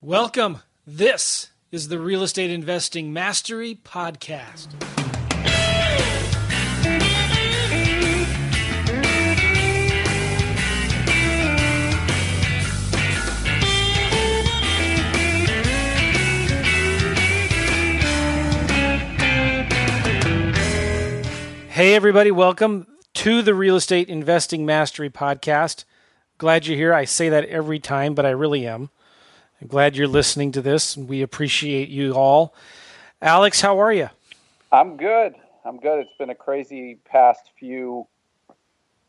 Welcome. This is the Real Estate Investing Mastery Podcast. Hey, everybody, welcome to the Real Estate Investing Mastery Podcast. Glad you're here. I say that every time, but I really am. I'm glad you're listening to this, and we appreciate you all. Alex, how are you? I'm good. I'm good. It's been a crazy past few,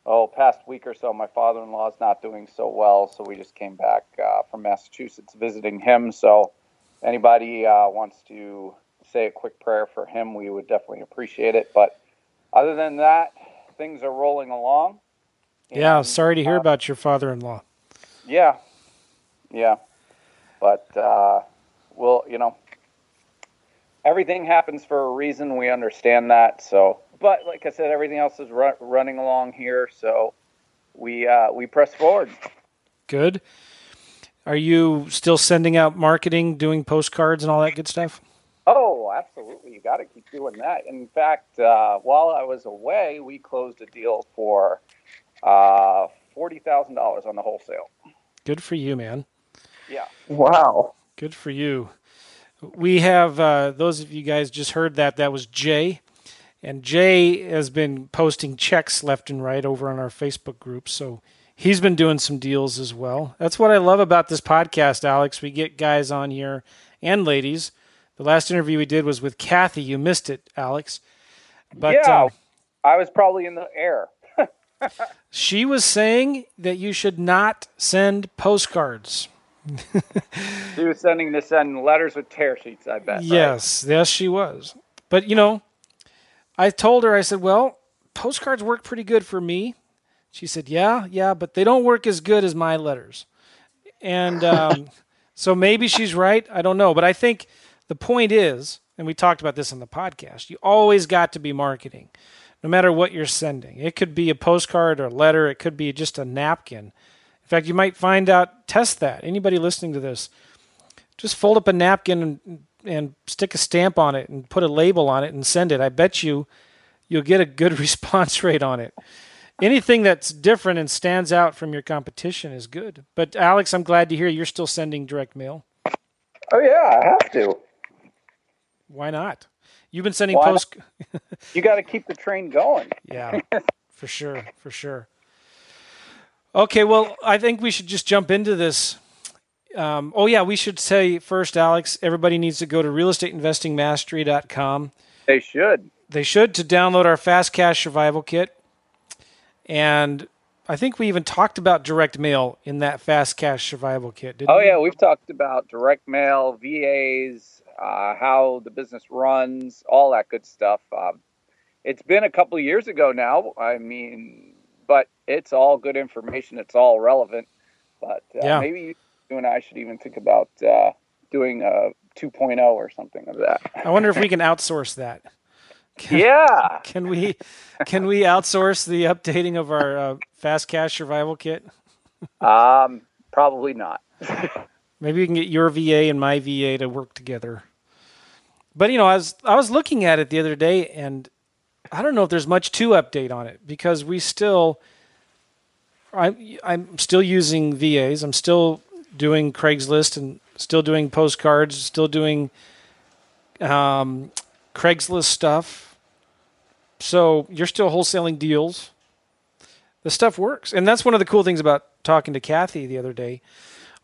oh, past week or so. My father-in-law is not doing so well, so we just came back uh, from Massachusetts visiting him. So, anybody uh, wants to say a quick prayer for him, we would definitely appreciate it. But other than that, things are rolling along. Yeah, sorry to hear uh, about your father-in-law. Yeah, yeah. But uh, well, you know, everything happens for a reason. We understand that. So, but like I said, everything else is ru- running along here. So we uh, we press forward. Good. Are you still sending out marketing, doing postcards, and all that good stuff? Oh, absolutely. You got to keep doing that. In fact, uh, while I was away, we closed a deal for uh, forty thousand dollars on the wholesale. Good for you, man. Yeah. Wow. Good for you. We have uh, those of you guys just heard that. That was Jay. And Jay has been posting checks left and right over on our Facebook group. So he's been doing some deals as well. That's what I love about this podcast, Alex. We get guys on here and ladies. The last interview we did was with Kathy. You missed it, Alex. But yeah, uh, I was probably in the air. she was saying that you should not send postcards. She was sending this in letters with tear sheets, I bet. Yes, right? yes, she was. But you know, I told her, I said, well, postcards work pretty good for me. She said, yeah, yeah, but they don't work as good as my letters. And um, so maybe she's right. I don't know. But I think the point is, and we talked about this on the podcast, you always got to be marketing, no matter what you're sending. It could be a postcard or a letter, it could be just a napkin. In fact, you might find out, test that. Anybody listening to this, just fold up a napkin and, and stick a stamp on it and put a label on it and send it. I bet you you'll get a good response rate on it. Anything that's different and stands out from your competition is good. But Alex, I'm glad to hear you're still sending direct mail. Oh yeah, I have to. Why not? You've been sending Why post. you got to keep the train going. yeah, for sure, for sure. Okay, well, I think we should just jump into this. Um, oh, yeah, we should say first, Alex, everybody needs to go to realestateinvestingmastery.com. They should. They should to download our Fast Cash Survival Kit. And I think we even talked about direct mail in that Fast Cash Survival Kit, didn't oh, we? yeah, we've talked about direct mail, VAs, uh, how the business runs, all that good stuff. Um, it's been a couple of years ago now. I mean, but it's all good information. It's all relevant. But uh, yeah. maybe you and I should even think about uh, doing a 2.0 or something of that. I wonder if we can outsource that. Can, yeah. Can we can we outsource the updating of our uh, fast cash survival kit? um, probably not. Maybe we can get your VA and my VA to work together. But you know, I was I was looking at it the other day, and I don't know if there's much to update on it because we still, I'm, I'm still using VAs. I'm still doing Craigslist and still doing postcards, still doing um, Craigslist stuff. So you're still wholesaling deals. The stuff works, and that's one of the cool things about talking to Kathy the other day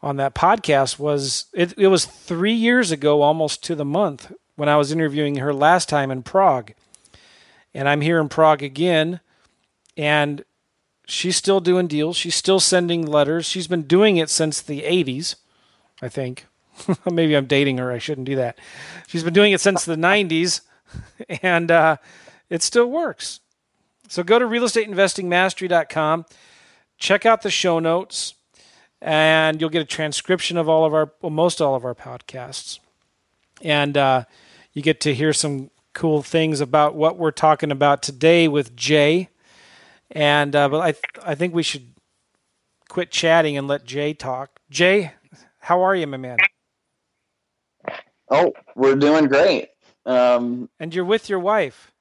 on that podcast was it, it was three years ago, almost to the month, when I was interviewing her last time in Prague and I'm here in Prague again, and she's still doing deals. She's still sending letters. She's been doing it since the 80s, I think. Maybe I'm dating her. I shouldn't do that. She's been doing it since the 90s, and uh, it still works. So go to realestateinvestingmastery.com, check out the show notes, and you'll get a transcription of all of our, well, most all of our podcasts. And uh, you get to hear some cool things about what we're talking about today with Jay. And uh, but I th- I think we should quit chatting and let Jay talk. Jay, how are you, my man? Oh, we're doing great. Um, and you're with your wife.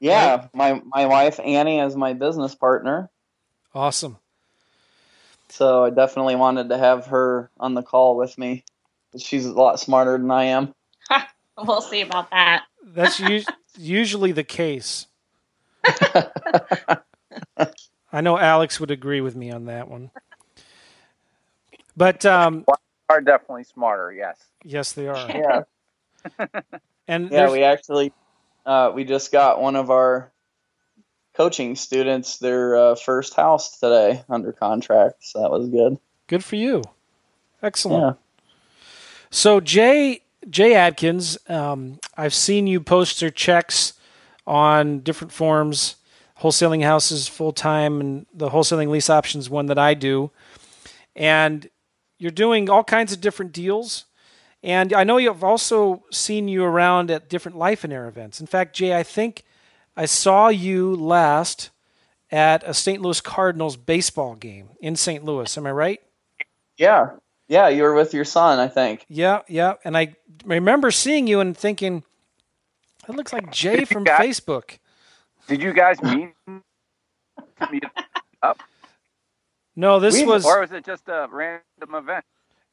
Yeah, right? my my wife Annie is my business partner. Awesome. So I definitely wanted to have her on the call with me. She's a lot smarter than I am. we'll see about that. That's u- usually the case. I know Alex would agree with me on that one. But um, are definitely smarter. Yes. Yes, they are. Yeah. and yeah, we actually uh, we just got one of our coaching students their uh, first house today under contract, so that was good. Good for you. Excellent. Yeah. So Jay Jay Adkins, um, I've seen you post your checks on different forums, wholesaling houses full time, and the wholesaling lease options one that I do, and you're doing all kinds of different deals. And I know you've also seen you around at different Lifeonaire events. In fact, Jay, I think I saw you last at a St. Louis Cardinals baseball game in St. Louis. Am I right? Yeah. Yeah, you were with your son, I think. Yeah, yeah. And I remember seeing you and thinking, that looks like Jay from guys, Facebook. Did you guys meet up? No, this we, was. Or was it just a random event?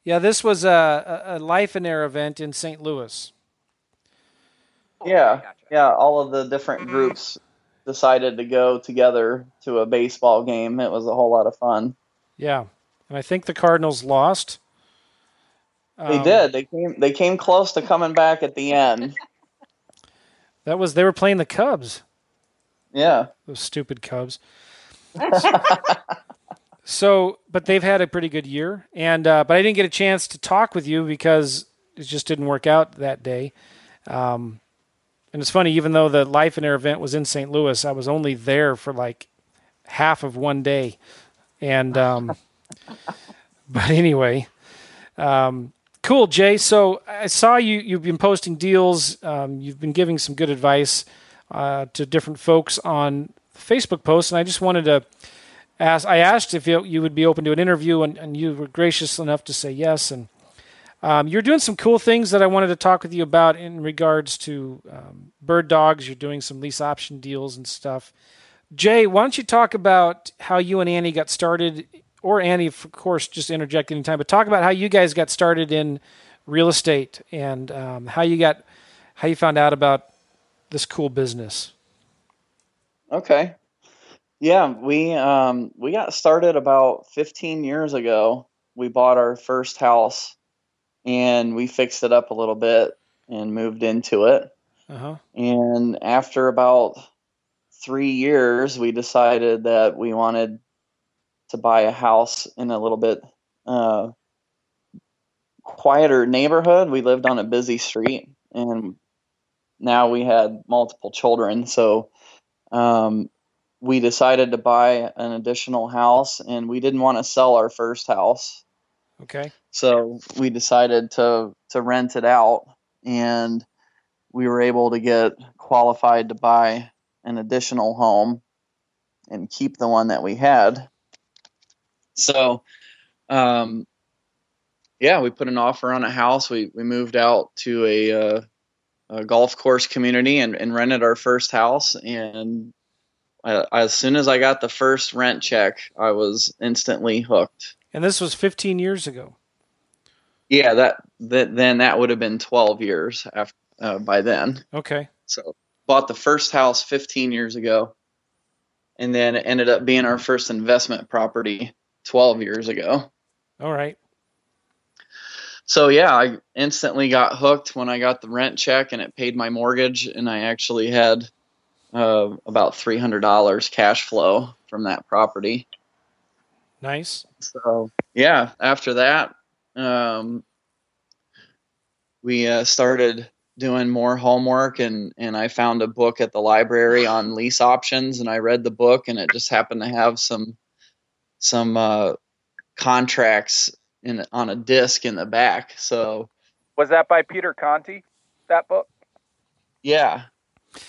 Yeah, this was a, a Lifeonaire event in St. Louis. Yeah, gotcha. yeah. All of the different groups decided to go together to a baseball game. It was a whole lot of fun. Yeah, and I think the Cardinals lost. They um, did. They came. They came close to coming back at the end. that was they were playing the Cubs. Yeah, those stupid Cubs. So, but they've had a pretty good year, and uh, but I didn't get a chance to talk with you because it just didn't work out that day. Um, and it's funny, even though the Lifeonaire event was in St. Louis, I was only there for like half of one day, and um, but anyway, um, cool, Jay. So I saw you. You've been posting deals. Um, you've been giving some good advice uh, to different folks on Facebook posts, and I just wanted to ask. I asked if you, you would be open to an interview, and, and you were gracious enough to say yes. And um, you're doing some cool things that I wanted to talk with you about in regards to um, bird dogs. You're doing some lease option deals and stuff. Jay, why don't you talk about how you and Annie got started, or Annie, of course, just interject anytime, but talk about how you guys got started in real estate and um, how you got how you found out about this cool business. Okay. Yeah, we um, we got started about 15 years ago. We bought our first house, and we fixed it up a little bit and moved into it. Uh-huh. And after about three years, we decided that we wanted to buy a house in a little bit uh, quieter neighborhood. We lived on a busy street, and now we had multiple children, so um, we decided to buy an additional house and we didn't want to sell our first house. Okay. So we decided to to rent it out and we were able to get qualified to buy an additional home and keep the one that we had. So um yeah, we put an offer on a house. We we moved out to a, uh, a golf course community and, and rented our first house and I, as soon as I got the first rent check, I was instantly hooked. And this was 15 years ago. Yeah, that, that then that would have been 12 years after uh, by then. Okay. So bought the first house 15 years ago, and then it ended up being our first investment property 12 years ago. All right. So yeah, I instantly got hooked when I got the rent check and it paid my mortgage, and I actually had uh, about three hundred dollars cash flow from that property. Nice. So yeah, after that, um, we uh, started doing more homework and and I found a book at the library on lease options and I read the book and it just happened to have some some uh, contracts in on a disc in the back. So was that by Peter Conti? That book? Yeah,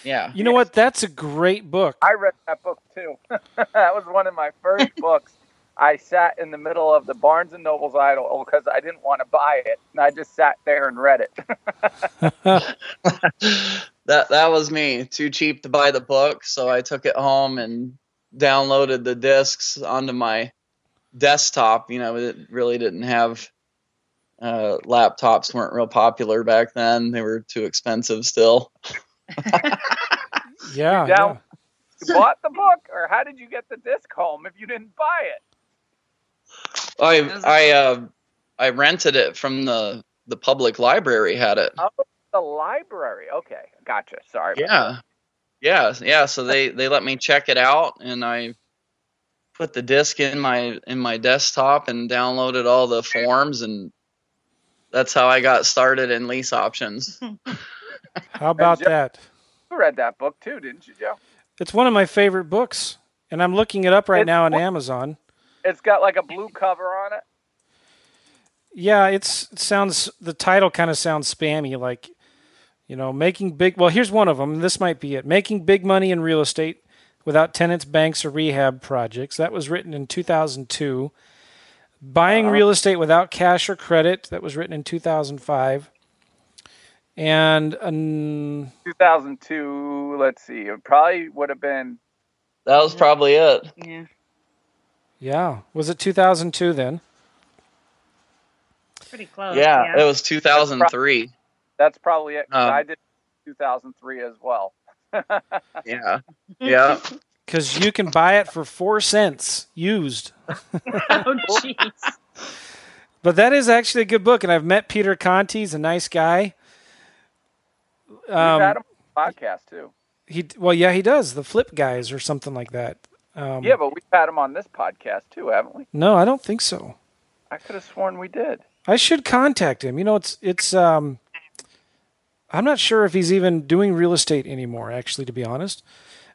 yeah. You know what? That's a great book. I read that book too. that was one of my first books. I sat in the middle of the Barnes and Noble's aisle because I didn't want to buy it, and I just sat there and read it. that that was me. Too cheap to buy the book, so I took it home and downloaded the discs onto my desktop. You know, it really didn't have uh, laptops weren't real popular back then. They were too expensive still. yeah, You down- yeah. you bought the book, or how did you get the disc home if you didn't buy it? I I uh, I rented it from the the public library. Had it. Oh, the library. Okay, gotcha. Sorry. about Yeah, yeah, yeah. So they they let me check it out, and I put the disc in my in my desktop and downloaded all the forms, and that's how I got started in lease options. How about Joe- that? that. You read that book too, didn't you, Joe? It's one of my favorite books, and I'm looking it up right It's now on Amazon. It's got like a blue cover on it. Yeah, it's it sounds the title kind of sounds spammy, like you know, making big. Well, here's one of them. This might be it. Making big money in real estate without tenants, banks, or rehab projects. That was written in 2002. Buying Uh-huh. real estate without cash or credit. That was written in 2005. And um, 2002. Let's see. It probably would have been. That was probably it. Yeah. yeah, was it 2002 then? Pretty close. Yeah, it was 2003. That's probably it. 'cause Um, I did 2003 as well. Yeah, yeah. Because you can buy it for four cents used. oh, jeez. But that is actually a good book, and I've met Peter Conti. He's a nice guy. We've Um, had him on the podcast too. he well, yeah, he does the Flip Guys or something like that. Um, Yeah, but we've had him on this podcast too, haven't we? No, I don't think so. I could have sworn we did. I should contact him. You know, it's it's. Um, I'm not sure if he's even doing real estate anymore. Actually, to be honest,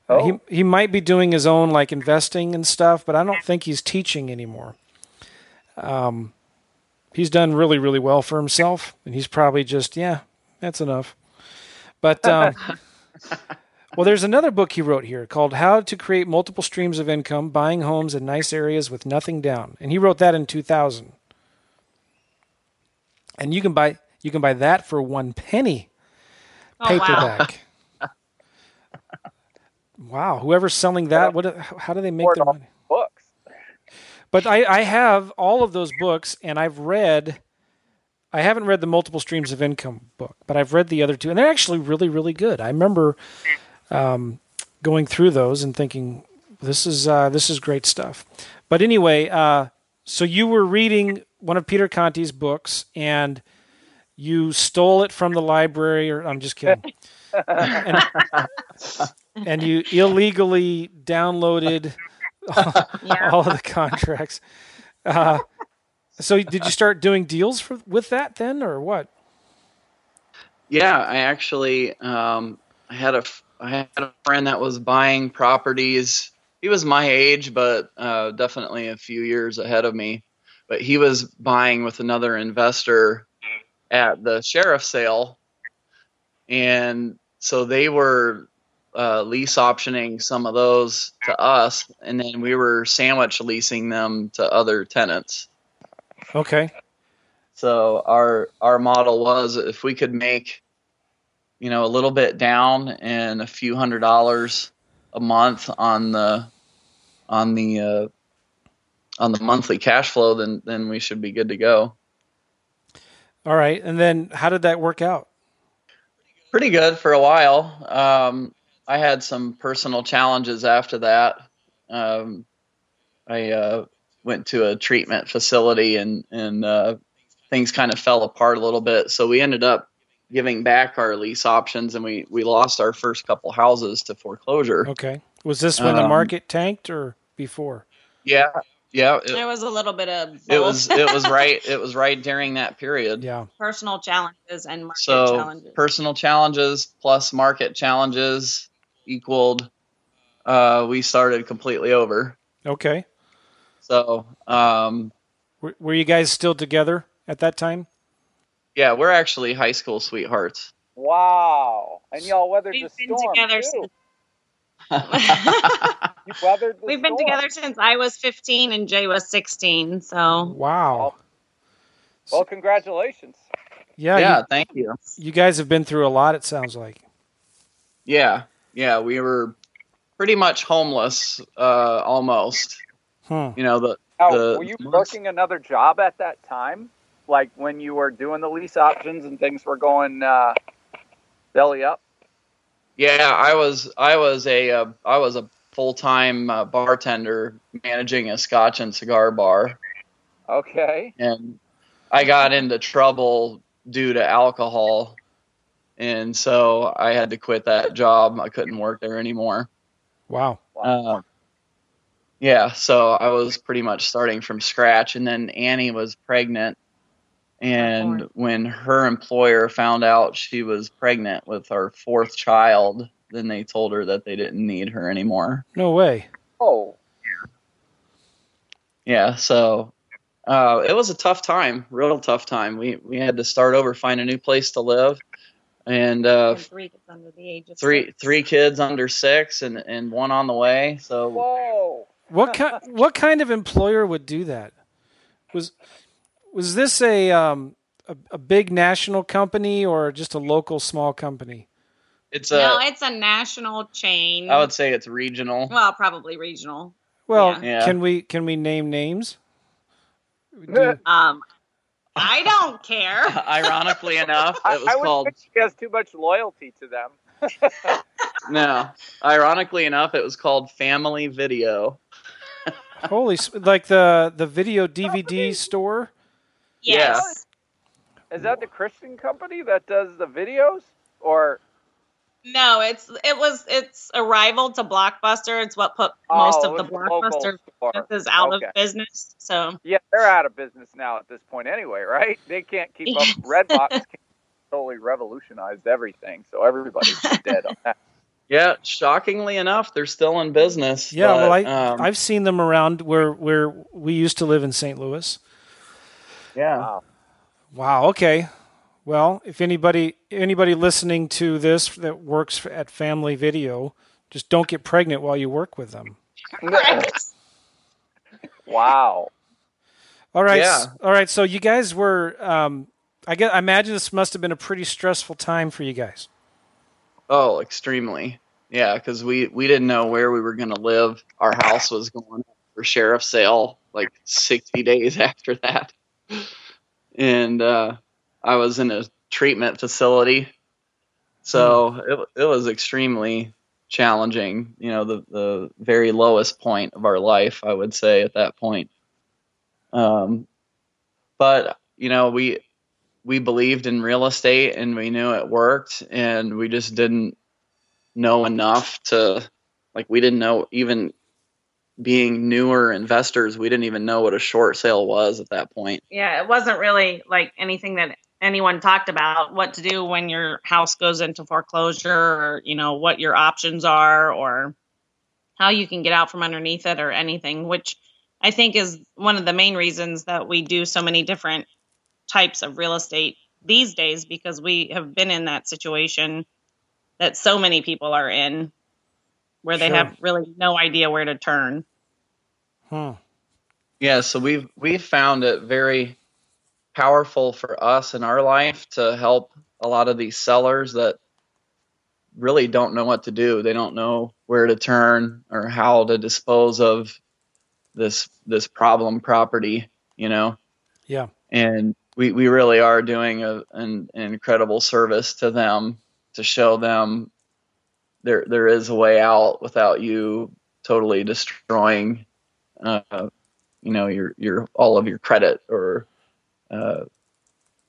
Uh, Oh. he he might be doing his own like investing and stuff, but I don't think he's teaching anymore. Um, he's done really really well for himself, and he's probably just yeah, that's enough. But um, well, there's another book he wrote here called "How to Create Multiple Streams of Income: Buying Homes in Nice Areas with Nothing Down," and he wrote that in 2000 and you can buy you can buy that for one penny Oh, wow. paperback. wow. whoever's selling that, what? How do they make their money? Books. But I, I have all of those books, and I've read. I haven't read the multiple streams of income book, but I've read the other two, and they're actually really, really good. I remember um, going through those and thinking, "This is uh, this is great stuff." But anyway, uh, so you were reading one of Peter Conti's books, and you stole it from the library, or I'm just kidding, and, and you illegally downloaded Yeah. all of the contracts. Uh, so did you start doing deals for with that then, or what? Yeah, I actually um, I had a f- I had a friend that was buying properties. He was my age, but uh, definitely a few years ahead of me. But he was buying with another investor at the sheriff's sale, and so they were uh, lease optioning some of those to us, and then we were sandwich leasing them to other tenants. Okay, So our our model was if we could make, you know, a little bit down and a few hundred dollars a month on the on the uh, on the monthly cash flow, then then we should be good to go. All right. And then how did that work out? Pretty good for a while. Um, I had some personal challenges after that. Um, I uh, went to a treatment facility and and uh, things kind of fell apart a little bit. So we ended up giving back our lease options, and we we lost our first couple houses to foreclosure. Okay, was this when the Um, market tanked or before? Yeah, yeah. It, There was a little bit of it was it was right it was right during that period. Yeah. personal challenges and market So challenges. personal challenges plus market challenges equaled. Uh, we started completely over. Okay. So um, Were, were you guys still together at that time? yeah, we're actually high school sweethearts. Wow. And y'all weathered We've the been storm together too. since you weathered the We've been storm. together since I was 15 and Jay was 16. So Wow. Well, congratulations. Yeah, yeah, You, thank you. you guys have been through a lot. It sounds like. Yeah, yeah, we were pretty much homeless, uh, almost. Hmm. You know the Now, The- were you the- working another job at that time? Like when you were doing the lease options and things were going uh, belly up? Yeah. I was I was a uh, I was a full time uh, bartender managing a Scotch and cigar bar, Okay. and I got into trouble due to alcohol, and so I had to quit that job. I couldn't work there anymore. Wow. Uh, yeah, so I was pretty much starting from scratch, and then Annie was pregnant, and Lord. when her employer found out she was pregnant with our fourth child, then they told her that they didn't need her anymore. No way. Oh, Yeah, so uh, it was a tough time, real tough time. We we had to start over, find a new place to live, and uh, and three kids under the age of three six. three kids under six, and and one on the way. So whoa. What kind? what kind of employer would do that? Was was this a um a, a big national company or just a local small company? it's a no, it's a national chain. I would say it's regional. well, probably regional. Well, Yeah. can we can we name names? Do- Um, I don't care. Ironically enough, it was I would called think she has too much loyalty to them. no. Ironically enough, it was called Family Video. holy, s- like the the video DVD store. Yes. Is that the Christian company that does the videos? Or No, it's it was it's a rival to Blockbuster. It's what put most Oh, of the it's Blockbuster businesses out Okay. of business. So yeah, they're out of business now at this point anyway, right? They can't keep up. Redbox totally revolutionized everything, so everybody's dead on that. Yeah, shockingly enough, they're still in business. Yeah, but, well, I um, I've seen them around where where we used to live in St. Louis. Yeah, Wow. Wow. Okay. Well, if anybody anybody listening to this that works at Family Video, just don't get pregnant while you work with them. wow. All right. Yeah. All right. So you guys were. Um, I get. I imagine this must have been a pretty stressful time for you guys. Oh, extremely. Yeah, because we we didn't know where we were going to live. Our house was going for sheriff sale like 60 days after that, and uh, I was in a treatment facility, so it it was extremely challenging. You know, the the very lowest point of our life, I would say, at that point. Um, but you know, we we believed in real estate and we knew it worked and we just didn't know enough to like we didn't know even being newer investors we didn't even know what a short sale was at that point. Yeah, it wasn't really like anything that anyone talked about what to do when your house goes into foreclosure or you know what your options are or how you can get out from underneath it or anything which i think is one of the main reasons that we do so many different types of real estate these days because we have been in that situation that so many people are in where they Sure. have really no idea where to turn Hmm. yeah so we've we've found it very powerful for us in our life to help a lot of these sellers that really don't know what to do they don't know where to turn or how to dispose of this this problem property you know Yeah. and we, we really are doing a, an, an incredible service to them to show them there there is a way out without you totally destroying uh, you know your your all of your credit or uh,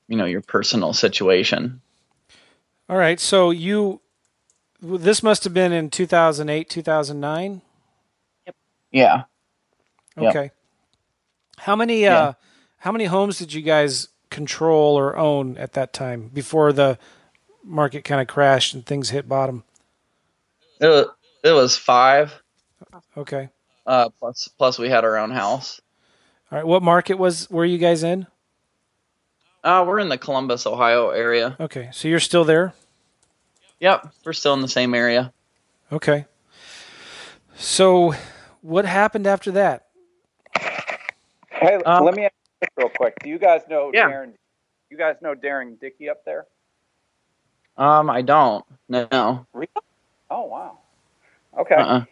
you know your personal situation All right. So you. This must have been in 2008, 2009. Yep. yeah Yep. Okay. How many Yeah. uh how many homes did you guys control or own at that time before the market kind of crashed and things hit bottom? It was, it was five Okay. uh, plus plus we had our own house All right. What market was were you guys in? uh, we're in the columbus ohio area Okay. So you're still there? yep we're still in the same area Okay. So, what happened after that? Hey, Um, let me ask this real quick. Do you guys know Yeah. Darren? You guys know Darren Dickey up there? Um, I don't. No. Oh wow. Okay. Uh-uh.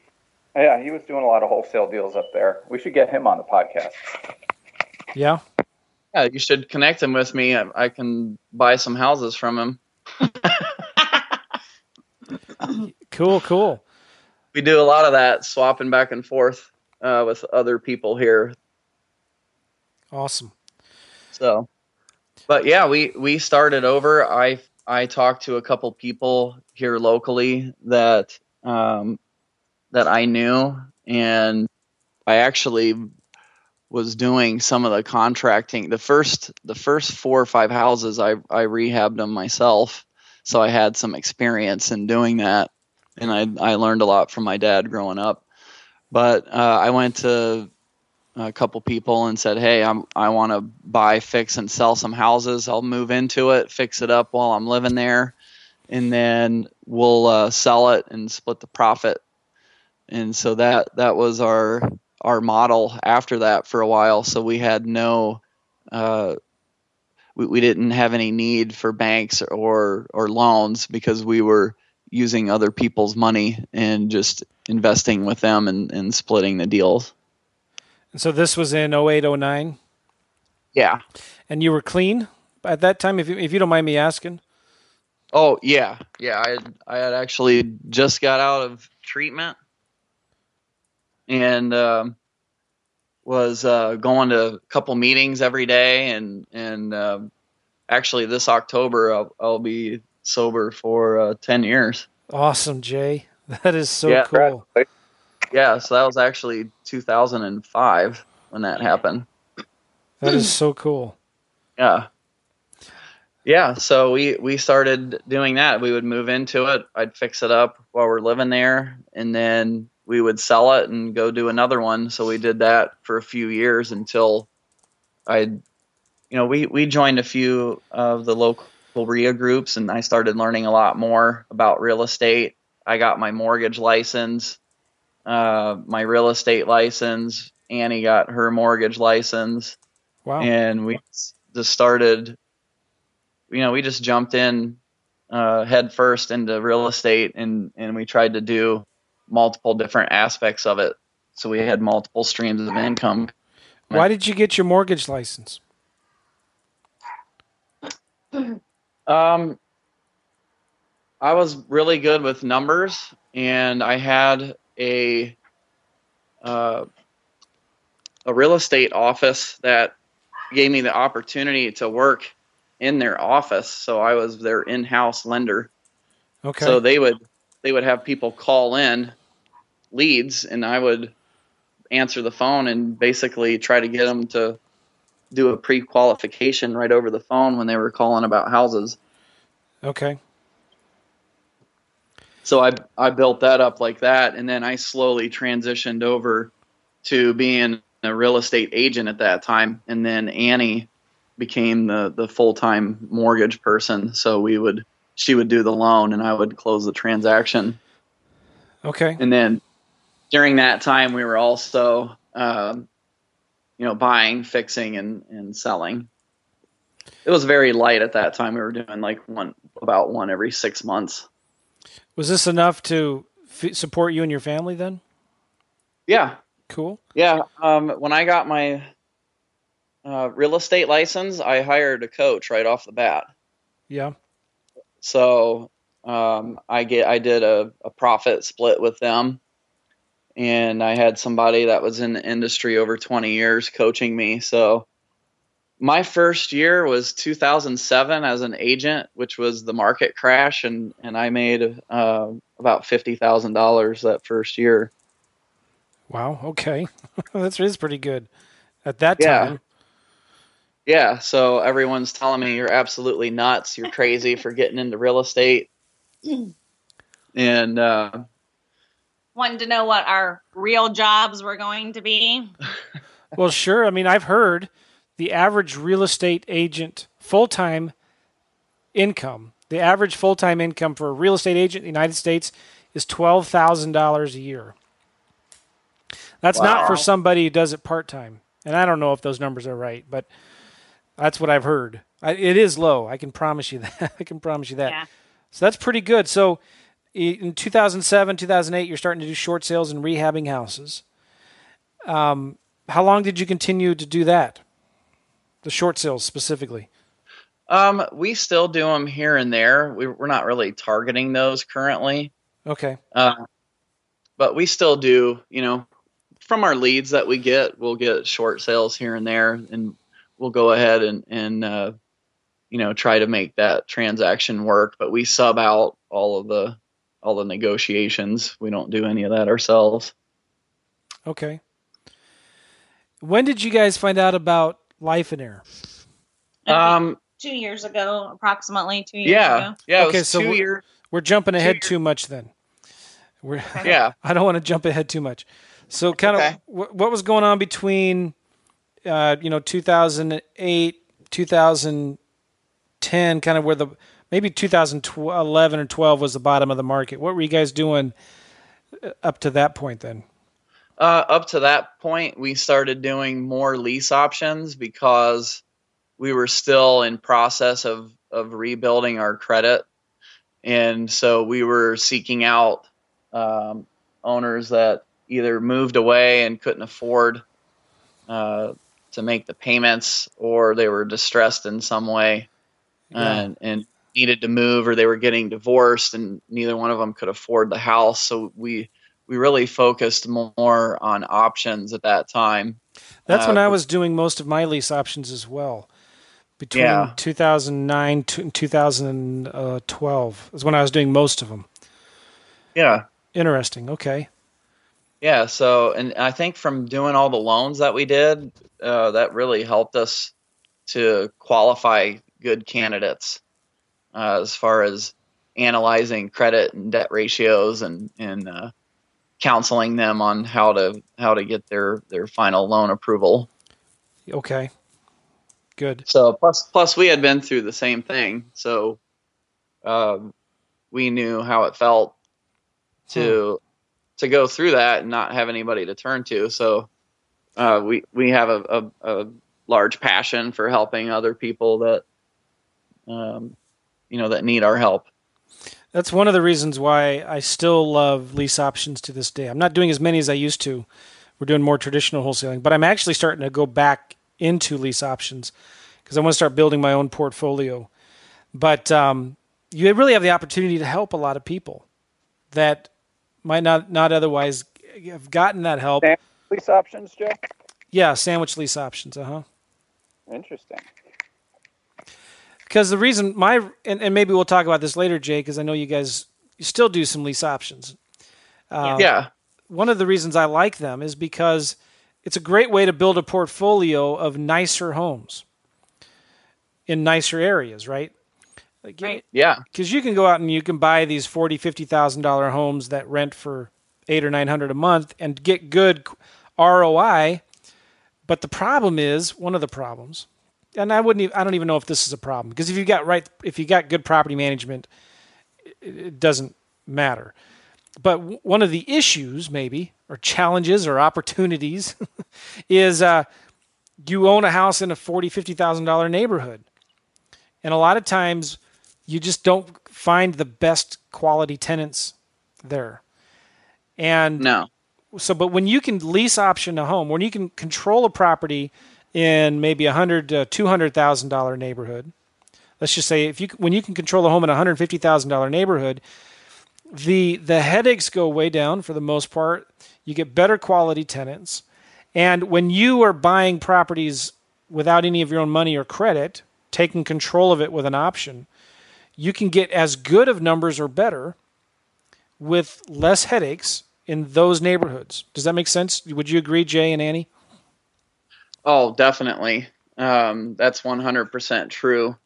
Yeah, he was doing a lot of wholesale deals up there. We should get him on the podcast. Yeah. Yeah, you should connect him with me. I, I can buy some houses from him. Cool, cool. We do a lot of that, swapping back and forth uh, with other people here. Awesome. So, but yeah, we we started over. I I talked to a couple people here locally that um, that I knew, and I actually was doing some of the contracting. The first the first four or five houses, I I rehabbed them myself, so I had some experience in doing that, and I I learned a lot from my dad growing up. But uh, I went to a couple people and said, "Hey, I'm I want to buy, fix, and sell some houses. I'll move into it, fix it up while I'm living there, and then we'll uh, sell it and split the profit." And so that that was our our model after that for a while. So we had no, uh, we, we didn't have any need for banks or or loans because we were using other people's money and just investing with them and, and splitting the deals. And so this was in 08, 09, Yeah. and you were clean at that time, if you, if you don't mind me asking. Oh yeah, yeah. I had, I had actually just got out of treatment and um, was uh, going to a couple meetings every day, and and um actually this October I'll, I'll be sober for uh, ten years. Awesome, Jay. That is so Yeah. cool. Yeah, so that was actually 2005 when that happened. That is so cool. Yeah. Yeah, so we we started doing that. We would move into it. I'd fix it up while we're living there, and then we would sell it and go do another one. So we did that for a few years until I, you know, we we joined a few of the local REIA groups, and I started learning a lot more about real estate. I got my mortgage license, uh, my real estate license. Annie got her mortgage license Wow. and we just started you know we just jumped in uh, head first into real estate and and we tried to do multiple different aspects of it so we had multiple streams of income Why did you get your mortgage license? um i was really good with numbers and i had a uh, a real estate office that gave me the opportunity to work in their office so i was their in-house lender Okay. So they would they would have people call in leads, and I would answer the phone and basically try to get them to do a pre-qualification right over the phone when they were calling about houses. okay. So I I built that up like that, and then I slowly transitioned over to being a real estate agent at that time, and then Annie became the the full time mortgage person. So we would she would do the loan, and I would close the transaction. Okay. and then during that time we were also um, you know buying fixing and, and selling it was very light at that time we were doing like one about one every six months Was this enough to f- support you and your family then? yeah Cool. yeah um, when i got my uh, real estate license i hired a coach right off the bat Yeah. So um, I get I did a, a profit split with them, and I had somebody that was in the industry over 20 years coaching me. So my first year was 2007 as an agent, which was the market crash, and and I made uh, about fifty thousand dollars that first year. Wow. Okay. That's pretty good at that Yeah. time. Yeah, so everyone's telling me you're absolutely nuts. You're crazy for getting into real estate. And uh, Wanting to know what our real jobs were going to be. Well, sure. I mean, I've heard the average real estate agent full time income, the average full time income for a real estate agent in the United States is $12,000 a year. That's not for somebody who does it part time. And I don't know if those numbers are right, but that's what I've heard. I, it is low. I can promise you that. I can promise you that. Yeah. So that's pretty good. So in 2007, 2008, you're starting to do short sales and rehabbing houses. Um, how long did you continue to do that? The short sales specifically. Um, we still do them here and there. We, we're not really targeting those currently, Okay. uh, but we still do. You know, from our leads that we get, we'll get short sales here and there, and we'll go ahead and and uh, you know try to make that transaction work. But we sub out all of the all the negotiations. We don't do any of that ourselves. Okay. When did you guys find out about Lifeonaire? Um, two years ago, approximately two years yeah, ago. yeah. It Okay, was so two we're- years. We're jumping ahead too much then. We're Yeah. I don't want to jump ahead too much. So, kind Okay. of, what, what was going on between, uh, you know, 2008, 2010, kind of where the maybe 2011 or 12 was the bottom of the market. What were you guys doing uh, up to that point then? Uh, up to that point, we started doing more lease options because we were still in process of of rebuilding our credit, and so we were seeking out um, owners that either moved away and couldn't afford uh, to make the payments, or they were distressed in some way and and needed to move, or they were getting divorced, and neither one of them could afford the house. So we we really focused more on options at that time. That's Uh, when I was doing most of my lease options as well. Between Yeah. 2009 to 2012 is when I was doing most of them. Yeah. Interesting. Okay. Yeah. So, and I think from doing all the loans that we did, uh, that really helped us to qualify good candidates uh, as far as analyzing credit and debt ratios and and uh, counseling them on how to how to get their their final loan approval. Okay. Good. So plus plus we had been through the same thing, so um, we knew how it felt to to go through that and not have anybody to turn to. So uh, we we have a, a, a large passion for helping other people that um, you know that need our help. That's one of the reasons why I still love lease options to this day. I'm not doing as many as I used to. We're doing more traditional wholesaling, but I'm actually starting to go back into lease options because I want to start building my own portfolio. But um, you really have the opportunity to help a lot of people that might not not otherwise have gotten that help. Sam- Lease options, Jay? Yeah, sandwich lease options. Uh huh. Interesting. Because the reason my and, and maybe we'll talk about this later, Jay, because I know you guys you still do some lease options. Um, yeah, one of the reasons I like them is because it's a great way to build a portfolio of nicer homes in nicer areas, right? Like, Right. yeah, Because you can go out and you can buy these forty, fifty thousand dollar homes that rent for eight or nine hundred a month and get good ROI. But the problem is one of the problems, and I wouldn't. Even, I don't even know if this is a problem because if you got right, if you got good property management, it, it doesn't matter. But w- one of the issues, maybe, or challenges or opportunities, is uh, you own a house in a forty, fifty thousand dollar neighborhood, and a lot of times you just don't find the best quality tenants there. And no, so, but when you can lease option a home, when you can control a property in maybe a hundred to two hundred thousand dollar neighborhood, let's just say if you when you can control a home in a hundred fifty thousand dollar neighborhood, the the headaches go way down for the most part. You get better quality tenants, and when you are buying properties without any of your own money or credit, taking control of it with an option, you can get as good of numbers or better with less headaches in those neighborhoods. Does that make sense? Would you agree, Jay and Annie? Oh, definitely. Um, that's 100% true.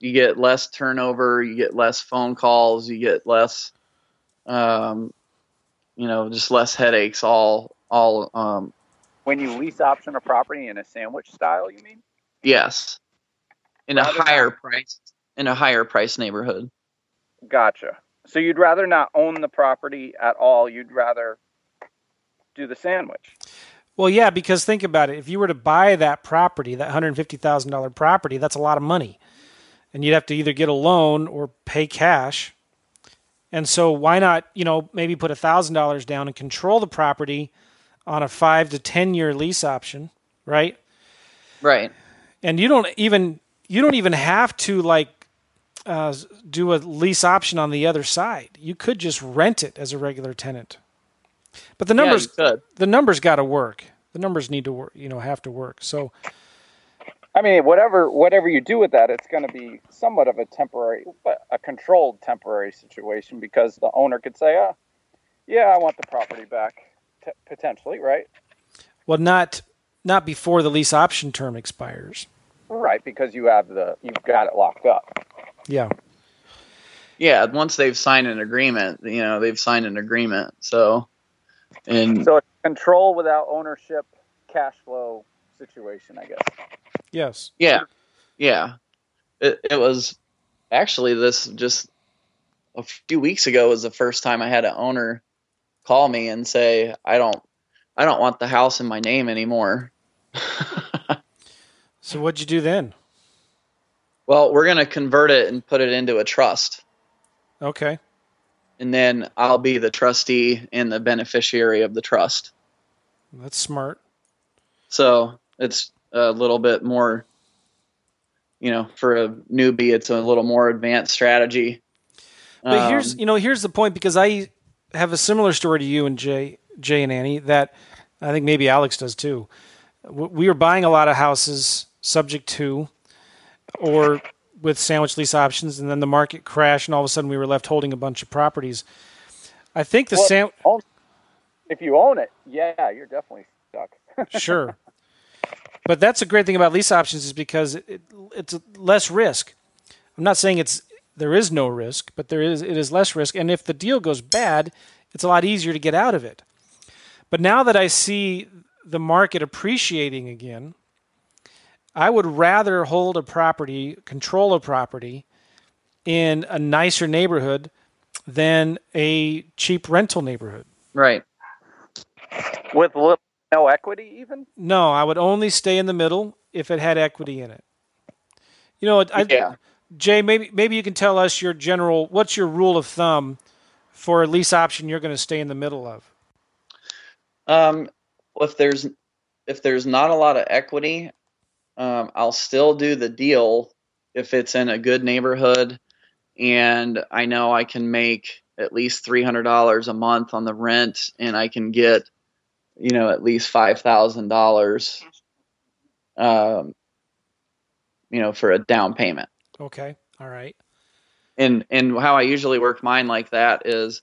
You get less turnover, you get less phone calls, you get less, um, you know, just less headaches. All, all, um, When you lease option a property in a sandwich style, you mean? yes, in a higher not- price, in a higher price neighborhood. Gotcha. So you'd rather not own the property at all. You'd rather do the sandwich. Well, yeah, because think about it. If you were to buy that property, that $150,000 property, that's a lot of money. And you'd have to either get a loan or pay cash. And so why not, you know, maybe put $1,000 down and control the property on a 5 to 10 year lease option, right? Right. And you don't even you don't even have to like uh, do a lease option on the other side. You could just rent it as a regular tenant. But the numbers yeah, the numbers got to work. The numbers need to work, you know, have to work. So I mean, whatever whatever you do with that, it's going to be somewhat of a temporary, a controlled temporary situation because the owner could say, "Ah, oh, yeah, I want the property back," t- potentially, right? Well, not not before the lease option term expires. Right, because you have the you've got it locked up. Yeah. Yeah, once they've signed an agreement, you know, they've signed an agreement. So and so control without ownership, cash flow situation, I guess. Yes. Yeah. Yeah. It it was actually this just a few weeks ago was the first time I had an owner call me and say, I don't I don't want the house in my name anymore. so what'd you do then? Well, we're gonna convert it and put it into a trust. Okay. And then I'll be the trustee and the beneficiary of the trust. That's smart. So it's a little bit more, you know, for a newbie, it's a little more advanced strategy. But um, here's, you know, here's the point because I have a similar story to you and Jay, Jay and Annie that I think maybe Alex does too. We were buying a lot of houses subject to or with sandwich lease options, and then the market crashed, and all of a sudden we were left holding a bunch of properties. I think the well, sam. Oh, if you own it, yeah, you're definitely stuck. sure, but that's a great thing about lease options is because it, it's less risk. I'm not saying it's there is no risk, but there is it is less risk, and if the deal goes bad, it's a lot easier to get out of it. But now that I see the market appreciating again, I would rather hold a property, control a property in a nicer neighborhood than a cheap rental neighborhood. Right. With little, no equity, even? No, I would only stay in the middle if it had equity in it. You know, I, yeah. Jay, maybe maybe you can tell us your general. What's your rule of thumb for a lease option you're going to stay in the middle of? Um, if there's if there's not a lot of equity, um, I'll still do the deal if it's in a good neighborhood and I know I can make at least $300 a month on the rent and I can get, you know, at least $5,000, um, you know, for a down payment. Okay. All right. And, and how I usually work mine like that is,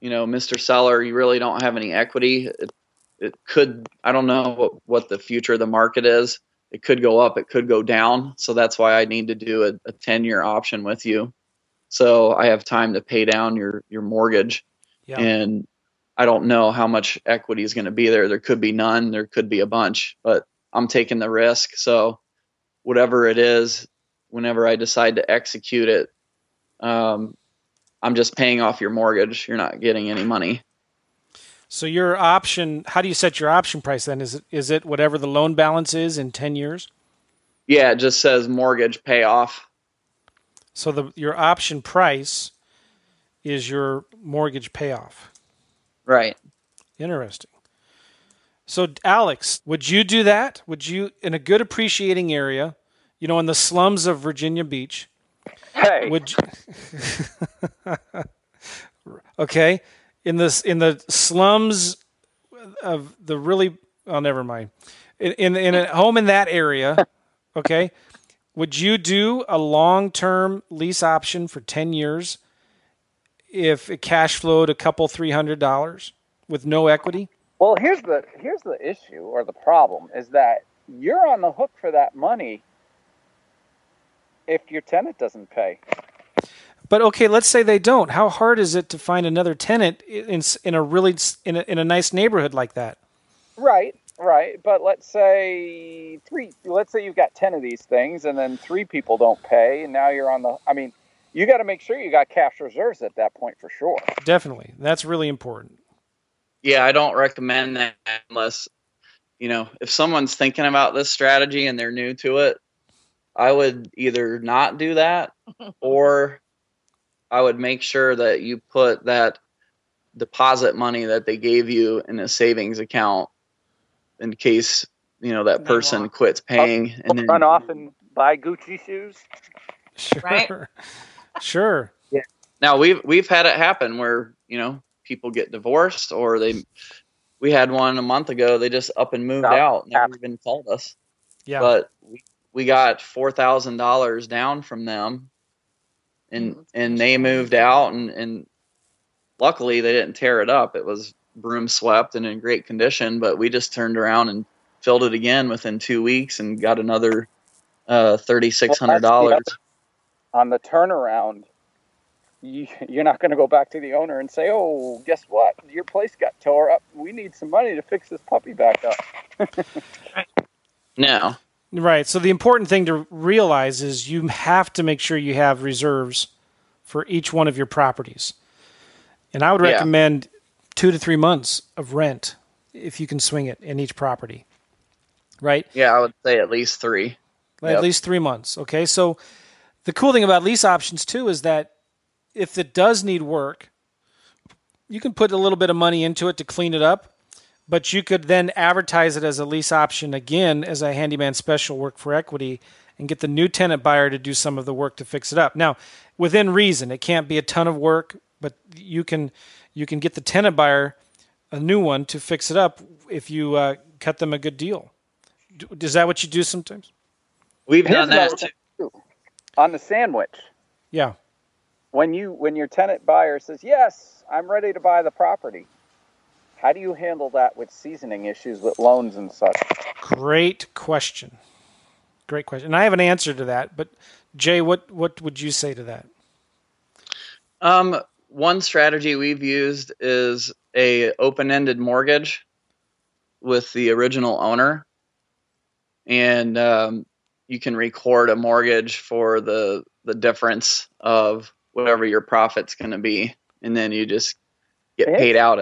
you know, Mr. Seller, you really don't have any equity. It, it could, I don't know what, what the future of the market is it could go up, it could go down. So that's why I need to do a, a 10 year option with you. So I have time to pay down your, your mortgage. Yeah. And I don't know how much equity is going to be there. There could be none, there could be a bunch, but I'm taking the risk. So whatever it is, whenever I decide to execute it, um, I'm just paying off your mortgage. You're not getting any money. So your option, how do you set your option price then? Is it is it whatever the loan balance is in 10 years? Yeah, it just says mortgage payoff. So the your option price is your mortgage payoff. Right. Interesting. So Alex, would you do that? Would you in a good appreciating area, you know, in the slums of Virginia Beach? Hey. Would you Okay in this in the slums of the really oh never mind. In in, in a home in that area okay would you do a long-term lease option for 10 years if it cash flowed a couple three hundred dollars with no equity? Well here's the here's the issue or the problem is that you're on the hook for that money if your tenant doesn't pay but okay, let's say they don't. How hard is it to find another tenant in in a really in a, in a nice neighborhood like that? Right, right. But let's say three. Let's say you've got ten of these things, and then three people don't pay, and now you're on the. I mean, you got to make sure you got cash reserves at that point for sure. Definitely, that's really important. yeah, I don't recommend that unless you know if someone's thinking about this strategy and they're new to it. I would either not do that or I would make sure that you put that deposit money that they gave you in a savings account in case you know that person quits paying and then run off and buy Gucci shoes. Sure. Right? sure. Yeah. Now we've we've had it happen where you know people get divorced or they. We had one a month ago. They just up and moved out. Never even called us. Yeah. But we, we got four thousand dollars down from them, and mm-hmm. and they moved out and and luckily they didn't tear it up. It was broom swept and in great condition. But we just turned around and filled it again within two weeks and got another uh, thirty six hundred dollars. On the turnaround, you, you're not going to go back to the owner and say, "Oh, guess what? Your place got tore up. We need some money to fix this puppy back up." no. Right. So the important thing to realize is you have to make sure you have reserves for each one of your properties. And I would recommend yeah. two to three months of rent if you can swing it in each property. Right? Yeah, I would say at least three. At yep. least three months. Okay. So the cool thing about lease options too is that if it does need work, you can put a little bit of money into it to clean it up, but you could then advertise it as a lease option again as a handyman special work for equity and get the new tenant buyer to do some of the work to fix it up. Now, within reason, it can't be a ton of work, but you can you can get the tenant buyer a new one to fix it up if you uh, cut them a good deal. Is that what you do sometimes? We've done that too. On the sandwich. Yeah. When you when your tenant buyer says, "Yes, I'm ready to buy the property." How do you handle that with seasoning issues with loans and such? Great question. Great question. And I have an answer to that, but Jay, what what would you say to that? Um, one strategy we've used is a open-ended mortgage with the original owner, and um, you can record a mortgage for the the difference of whatever your profit's going to be, and then you just get paid out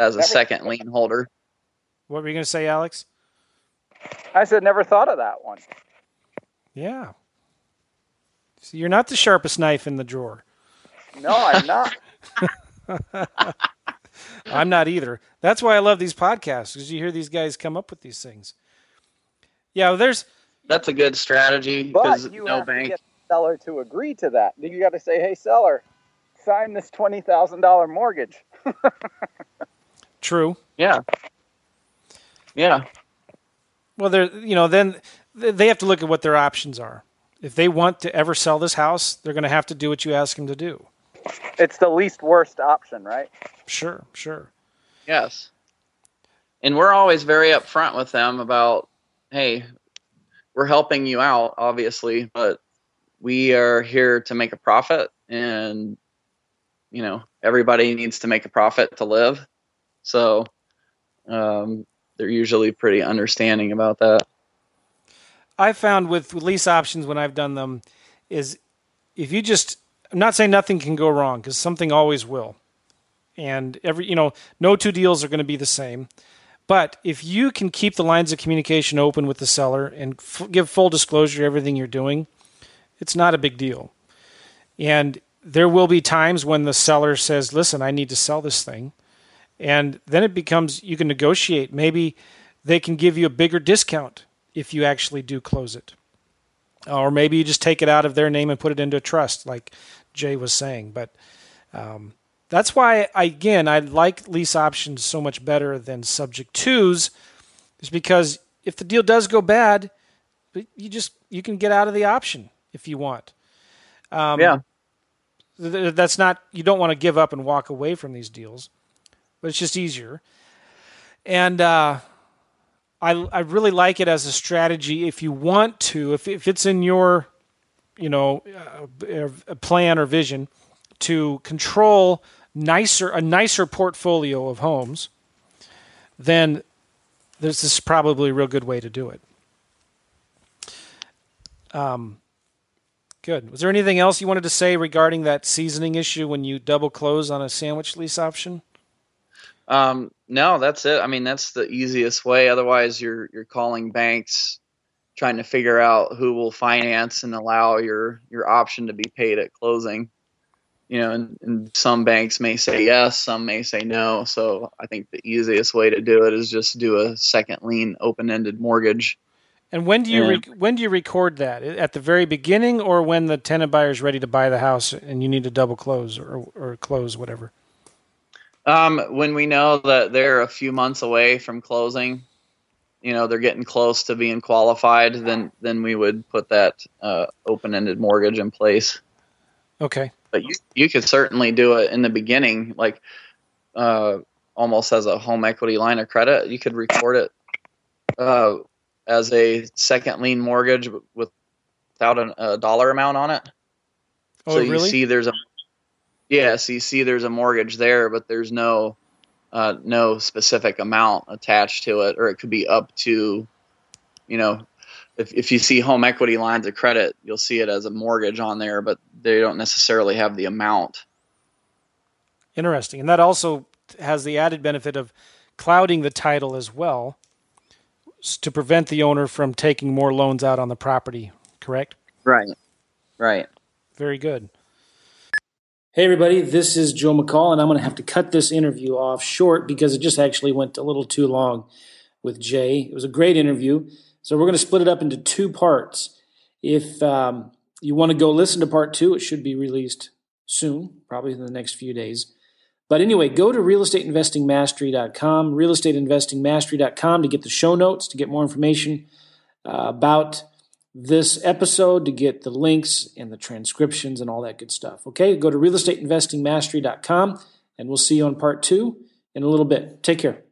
as a second lien holder. What were you going to say, Alex? I said never thought of that one. Yeah. So you're not the sharpest knife in the drawer. No, I'm not. I'm not either. That's why I love these podcasts because you hear these guys come up with these things. Yeah, well, there's. That's a good strategy because you no have bank. To get the seller to agree to that. You got to say, "Hey, seller, sign this twenty thousand dollar mortgage." True. Yeah. Yeah. Well, they're you know then they have to look at what their options are. If they want to ever sell this house, they're going to have to do what you ask them to do. It's the least worst option, right? Sure, sure. Yes. And we're always very upfront with them about, hey, we're helping you out, obviously, but we are here to make a profit and you know everybody needs to make a profit to live so um, they're usually pretty understanding about that i found with lease options when i've done them is if you just i'm not saying nothing can go wrong because something always will and every you know no two deals are going to be the same but if you can keep the lines of communication open with the seller and f- give full disclosure everything you're doing it's not a big deal. And there will be times when the seller says, listen, I need to sell this thing. And then it becomes, you can negotiate. Maybe they can give you a bigger discount if you actually do close it. Or maybe you just take it out of their name and put it into a trust, like Jay was saying. But um, that's why, I, again, I like lease options so much better than subject twos, is because if the deal does go bad, you just you can get out of the option if you want. Um, yeah. Th- that's not, you don't want to give up and walk away from these deals, but it's just easier. And uh, I, I really like it as a strategy if you want to, if, if it's in your, you know, uh, plan or vision to control nicer a nicer portfolio of homes, then this is probably a real good way to do it. Um, Good. Was there anything else you wanted to say regarding that seasoning issue when you double close on a sandwich lease option? Um, no, that's it. I mean, that's the easiest way. Otherwise, you're you're calling banks, trying to figure out who will finance and allow your your option to be paid at closing. You know, and, and some banks may say yes, some may say no. So I think the easiest way to do it is just do a second lien open-ended mortgage. And when do you Yeah. re- when do you record that? At the very beginning, or when the tenant buyer is ready to buy the house and you need to double close or or close whatever? Um, when we know that they're a few months away from closing, you know, they're getting close to being qualified, then then we would put that uh, open-ended mortgage in place. Okay. But you you could certainly do it in the beginning, like uh, almost as a home equity line of credit. You could record it uh, as a second lien mortgage without an, a dollar amount on it. Oh, so you really? see there's a yeah, so you see there's a mortgage there, but there's no uh, no specific amount attached to it, or it could be up to, you know, if if you see home equity lines of credit, you'll see it as a mortgage on there, but they don't necessarily have the amount. Interesting. And that also has the added benefit of clouding the title as well to prevent the owner from taking more loans out on the property, correct? Right. Right. Very good. Hey, everybody, this is Joe McCall, and I'm going to have to cut this interview off short because it just actually went a little too long with Jay. It was a great interview. So we're going to split it up into two parts. If um, you want to go listen to part two, it should be released soon, probably in the next few days. But anyway, go to realestateinvestingmastery.com, realestateinvestingmastery.com to get the show notes, to get more information uh, about this episode, to get the links and the transcriptions and all that good stuff. Okay, go to realestateinvestingmastery.com and we'll see you on part two in a little bit. Take care.